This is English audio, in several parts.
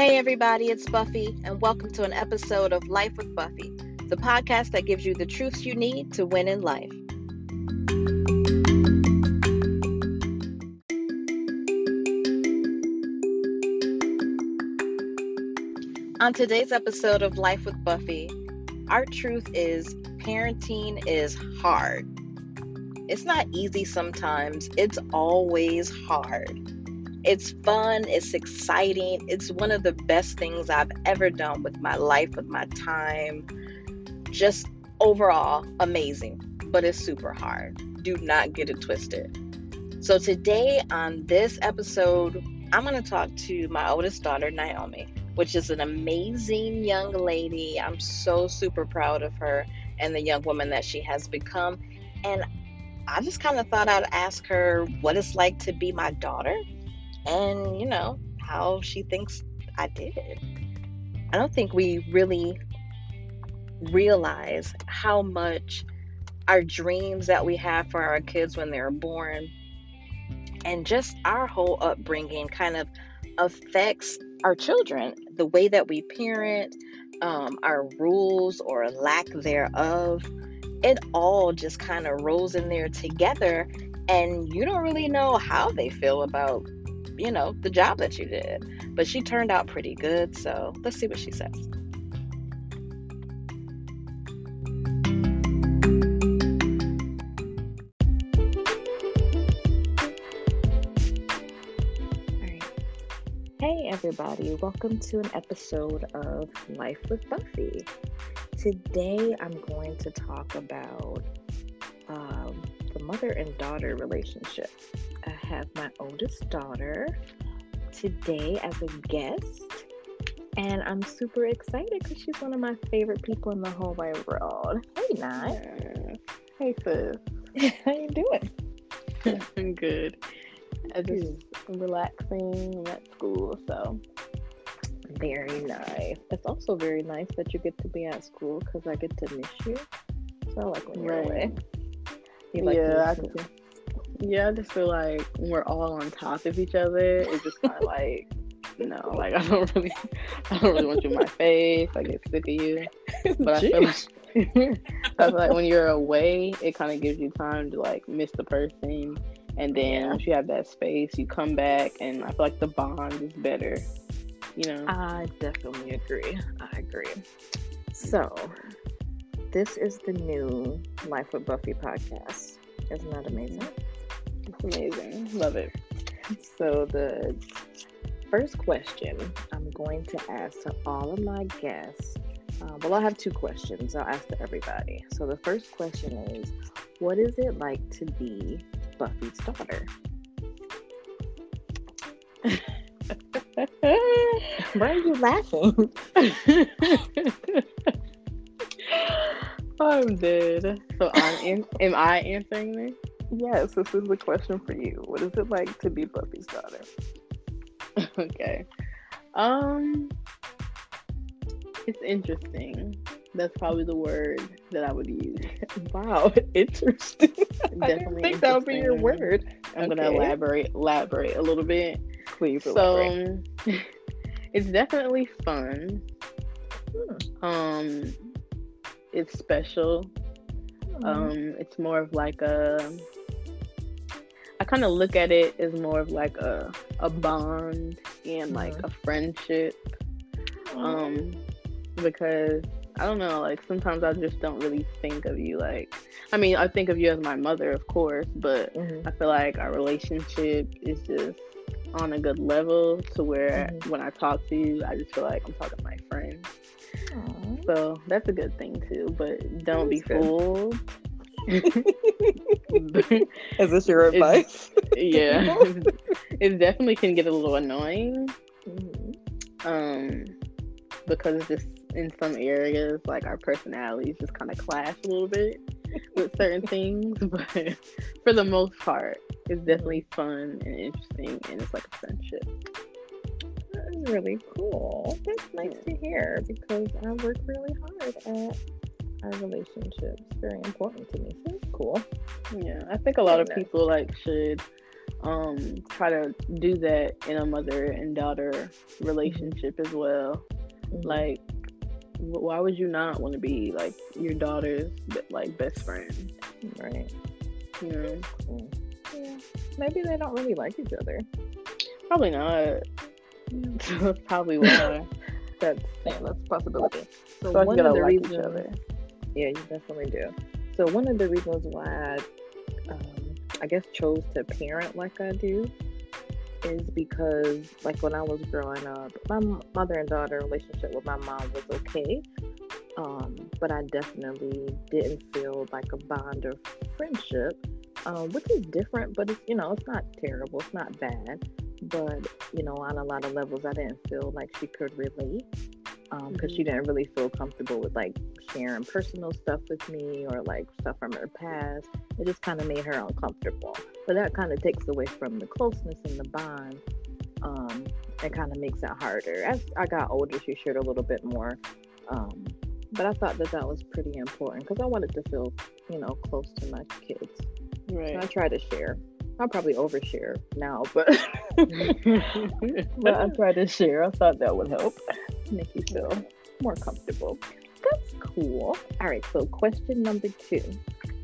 Hey, everybody, it's Buffy, and welcome to an episode of Life with Buffy, the podcast that gives you the truths you need to win in life. On today's episode of Life with Buffy, our truth is parenting is hard. It's not easy sometimes, it's always hard. It's fun, it's exciting, it's one of the best things I've ever done with my life, with my time. Just overall amazing, but it's super hard. Do not get it twisted. So, today on this episode, I'm going to talk to my oldest daughter, Naomi, which is an amazing young lady. I'm so super proud of her and the young woman that she has become. And I just kind of thought I'd ask her what it's like to be my daughter and, you know, how she thinks I did. I don't think we really realize how much our dreams that we have for our kids when they're born and just our whole upbringing kind of affects our children the way that we parent um, our rules or lack thereof it all just kind of rolls in there together and you don't really know how they feel about you know, the job that you did. But she turned out pretty good. So let's see what she says. Hey, everybody, welcome to an episode of Life with Buffy. Today, I'm going to talk about um, the mother and daughter relationship. I have my oldest daughter today as a guest, and I'm super excited because she's one of my favorite people in the whole wide world. Hey, Nye. Hey, sis. How you doing? I'm good. I just relaxing. At school, so very nice. It's also very nice that you get to be at school because I get to miss you. So I like when you're right. away. You like yeah, yeah, I just feel like we're all on top of each other. It's just kind of like, no, like I don't really, I don't really want you in my face. I get sick of you. But I feel like, I feel like when you're away, it kind of gives you time to like miss the person, and then once you have that space, you come back, and I feel like the bond is better. You know. I definitely agree. I agree. So, this is the new Life with Buffy podcast. Isn't that amazing? Amazing. Love it. So, the first question I'm going to ask to all of my guests. Uh, well, I have two questions. I'll ask to everybody. So, the first question is What is it like to be Buffy's daughter? Why are you laughing? I'm dead. So I'm in, am I answering this? Yes, this is the question for you. What is it like to be Buffy's daughter? okay. Um it's interesting. That's probably the word that I would use. wow, interesting. Definitely I didn't think that would be your word. I'm okay. gonna elaborate elaborate a little bit. Please elaborate. So it's definitely fun. Hmm. Um it's special. Hmm. Um it's more of like a kind of look at it as more of like a a bond and like mm-hmm. a friendship. Um, because I don't know, like sometimes I just don't really think of you like. I mean, I think of you as my mother, of course, but mm-hmm. I feel like our relationship is just on a good level to where mm-hmm. when I talk to you, I just feel like I'm talking to my friend. Aww. So that's a good thing too. But don't be good. fooled Is this your advice? yeah. it definitely can get a little annoying. Mm-hmm. Um, because just in some areas, like our personalities just kind of clash a little bit with certain things. But for the most part, it's definitely fun and interesting, and it's like a friendship. That's really cool. That's nice to hear because I work really hard at our relationship is very important to me. So it's cool. Yeah, I think a lot of people like should um try to do that in a mother and daughter relationship as well. Mm-hmm. Like why would you not want to be like your daughter's like best friend? Right. You know. Cool. Yeah. Maybe they don't really like each other. Probably not. Probably why. that's yeah, that's a possibility. So, so one of the like reasons, yeah, you definitely do. So one of the reasons why I, um, I guess chose to parent like I do is because like when I was growing up, my mother and daughter relationship with my mom was okay. Um, but I definitely didn't feel like a bond of friendship, um, which is different, but it's you know it's not terrible, it's not bad, but you know on a lot of levels I didn't feel like she could relate because um, mm-hmm. she didn't really feel comfortable with like sharing personal stuff with me or like stuff from her past. It just kind of made her uncomfortable. So that kind of takes away from the closeness and the bond. Um, it kind of makes it harder. As I got older, she shared a little bit more. Um, but I thought that that was pretty important because I wanted to feel, you know, close to my kids. Right. So I try to share. I probably overshare now, but but I try to share. I thought that would help make you feel more comfortable. That's cool. All right, so question number 2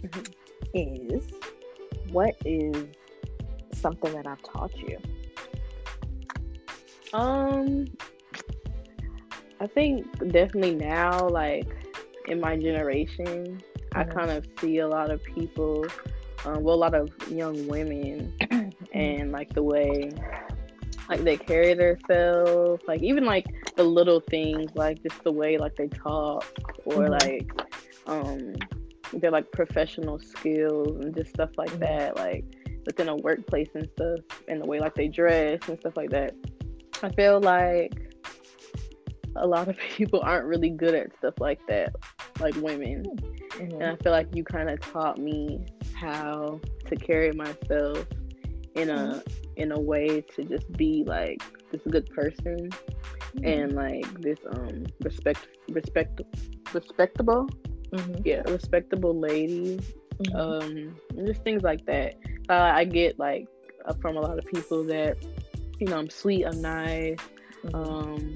mm-hmm. is what is something that I've taught you? Um I think definitely now like in my generation, mm-hmm. I kind of see a lot of people um, well, a lot of young women and like the way like they carry themselves, like even like the little things, like just the way like they talk or mm-hmm. like um their like professional skills and just stuff like mm-hmm. that, like within a workplace and stuff, and the way like they dress and stuff like that. I feel like a lot of people aren't really good at stuff like that, like women. Mm-hmm. And I feel like you kind of taught me how to carry myself in a in a way to just be like this good person mm-hmm. and like this um respect respect respectable mm-hmm. yeah respectable lady mm-hmm. um just things like that uh, i get like uh, from a lot of people that you know i'm sweet i'm nice mm-hmm. um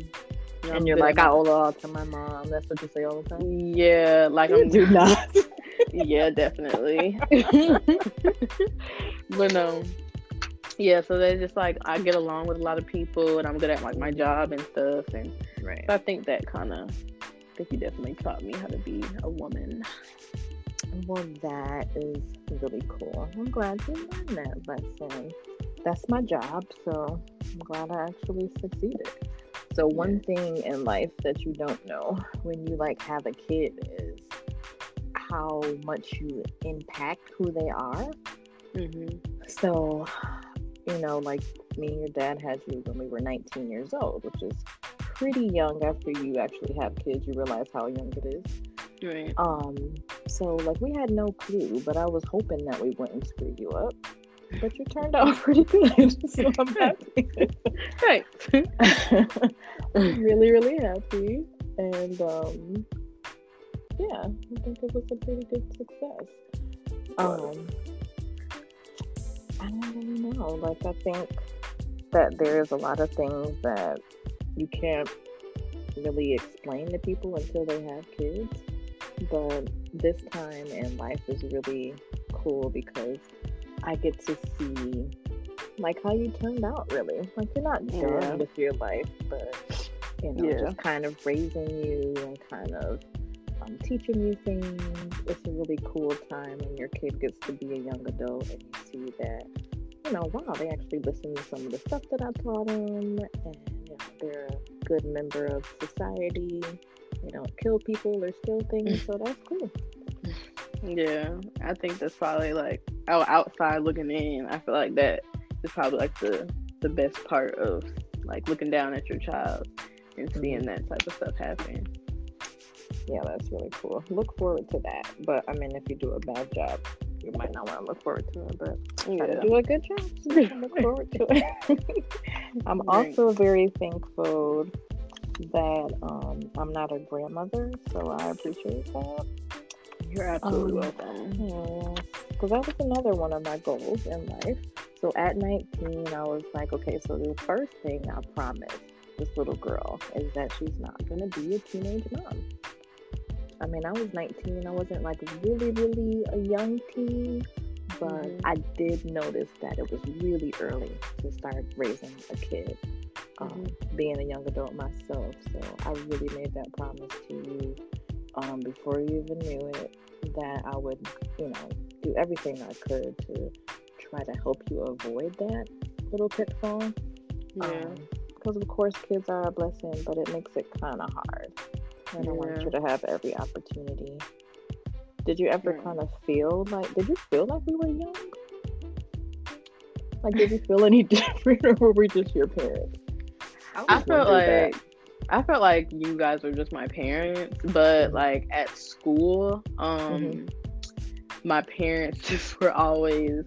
you know, and you're like, I owe it all to my mom. That's what you say all the time. Yeah, like I'm do not. yeah, definitely. but no, yeah. So they're just like I get along with a lot of people, and I'm good at like my job and stuff, and right. So I think that kind of, I think you definitely taught me how to be a woman. Well, that is really cool. I'm glad you learned that lesson. That's my job, so I'm glad I actually succeeded. So one thing in life that you don't know when you like have a kid is how much you impact who they are. Mm-hmm. So, you know, like me and your dad had you when we were 19 years old, which is pretty young after you actually have kids. You realize how young it is. Right. Um. So, like, we had no clue, but I was hoping that we wouldn't screw you up. But you turned out pretty good, so I'm happy. right. really, really happy, and um, yeah, I think it was a pretty good success. Um, I don't really know. Like, I think that there's a lot of things that you can't really explain to people until they have kids. But this time in life is really cool because I get to see like how you turned out really. Like you're not done yeah. with your life, but you know, yeah. just kind of raising you and kind of um, teaching you things. It's a really cool time when your kid gets to be a young adult and you see that, you know, wow, they actually listen to some of the stuff that I taught them and you know, they're a good member of society. They don't kill people or steal things, so that's cool. Yeah, I think that's probably like outside looking in. I feel like that is probably like the the best part of like looking down at your child and seeing mm-hmm. that type of stuff happen yeah, that's really cool. Look forward to that. But I mean, if you do a bad job, you might not want to look forward to it. But yeah. try to do a good job. So look forward to it. I'm also very thankful that um, I'm not a grandmother, so I appreciate that. You're absolutely um, welcome. Because that was another one of my goals in life. So at 19, I was like, okay, so the first thing I promised this little girl is that she's not going to be a teenage mom. I mean, I was 19. I wasn't like really, really a young teen, but mm-hmm. I did notice that it was really early to start raising a kid, um, mm-hmm. being a young adult myself. So I really made that promise to you um, before you even knew it that I would, you know, do everything I could to try to help you avoid that little pitfall. Yeah. Because, um, of course, kids are a blessing, but it makes it kind of hard. And yeah. I want you to have every opportunity. Did you ever kind of feel like, did you feel like we were young? Like, did you feel any different or were we just your parents? I, I felt like, that. I felt like you guys were just my parents, but mm-hmm. like at school, um, mm-hmm. my parents just were always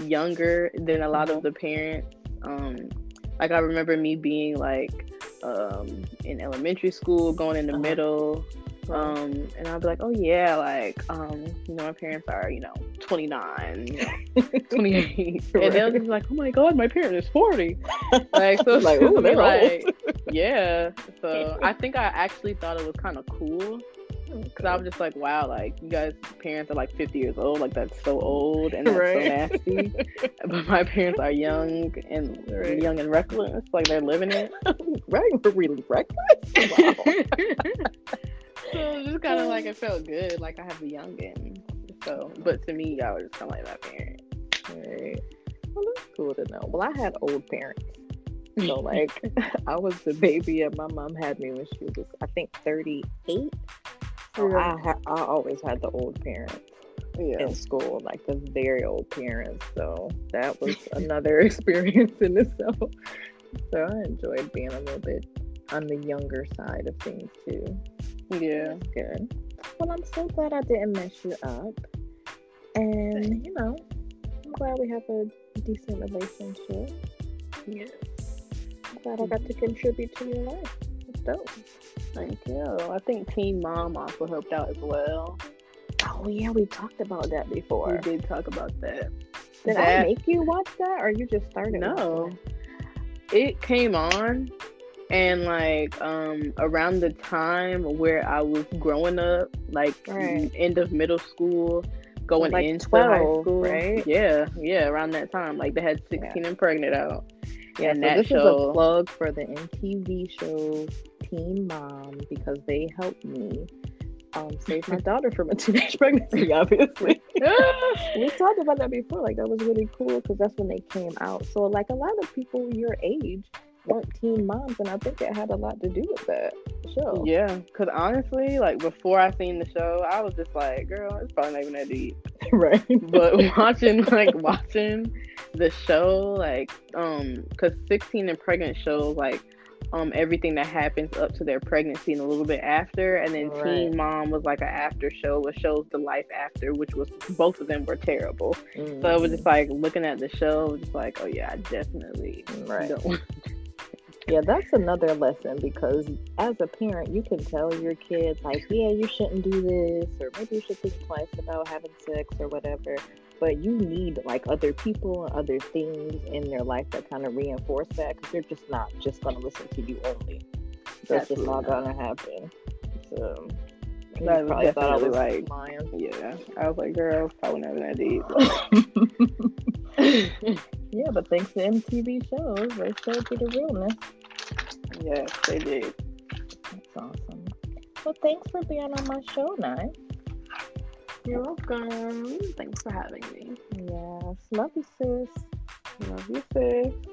younger than a lot mm-hmm. of the parents. Um, like I remember me being like um, in elementary school, going into uh-huh. middle. Um, and I'll be like, oh yeah, like, um, you know, my parents are, you know, 29, you know, 28. right. And they'll be like, oh my God, my parent is 40. like, so like, ooh, they're like, yeah. So I think I actually thought it was kind of cool because I was just like, wow, like you guys' parents are like 50 years old, like that's so old and that's right. so nasty. but my parents are young and right. young and reckless, like they're living it. right, we're really reckless. Wow. so just kind of like it felt good, like I have a youngin. So, but to me, y'all was just kind of like my parents. Right. Well, that's cool to know. Well, I had old parents. So like I was the baby and my mom had me when she was I think 38 Oh, so yeah. I ha- I always had the old parents yeah. in school, like the very old parents. So that was another experience in itself. So I enjoyed being a little bit on the younger side of things too. Yeah, That's good. Well, I'm so glad I didn't mess you up, and you know, I'm glad we have a decent relationship. Yeah, I'm glad I got to contribute to your life. Dope. Thank you. I think Teen Mom also helped out as well. Oh yeah, we talked about that before. We did talk about that. Did that, I make you watch that, or you just started? No, it came on, and like um around the time where I was growing up, like right. end of middle school, going like into 12, high school, right? Yeah, yeah, around that time, like they had sixteen yeah. and pregnant out. Yeah, and so this show, is a plug for the MTV show Teen Mom because they helped me um, save my daughter from a teenage pregnancy, obviously. we talked about that before. Like, that was really cool because that's when they came out. So, like, a lot of people your age weren't teen moms, and I think it had a lot to do with that show. Yeah, because honestly, like, before I seen the show, I was just like, girl, it's probably not even that deep. right. But watching, like, watching the show, like, um, because 16 and pregnant shows, like, um everything that happens up to their pregnancy and a little bit after and then right. teen mom was like an after show which shows the life after which was both of them were terrible mm-hmm. so it was just like looking at the show just like oh yeah i definitely right yeah that's another lesson because as a parent you can tell your kids like yeah you shouldn't do this or maybe you should think twice about having sex or whatever but you need like other people and other things in their life that kind of reinforce that because they're just not just going to listen to you only. That's just not going to happen. So. That probably thought I was like, lying. yeah. I was like, girl, probably not that deep. yeah, but thanks to MTV shows, they showed you the realness. Yes, they did. That's awesome. Well, thanks for being on my show, Nye. You're welcome. Thanks for having me. Yes. Love you, sis. Love you, sis.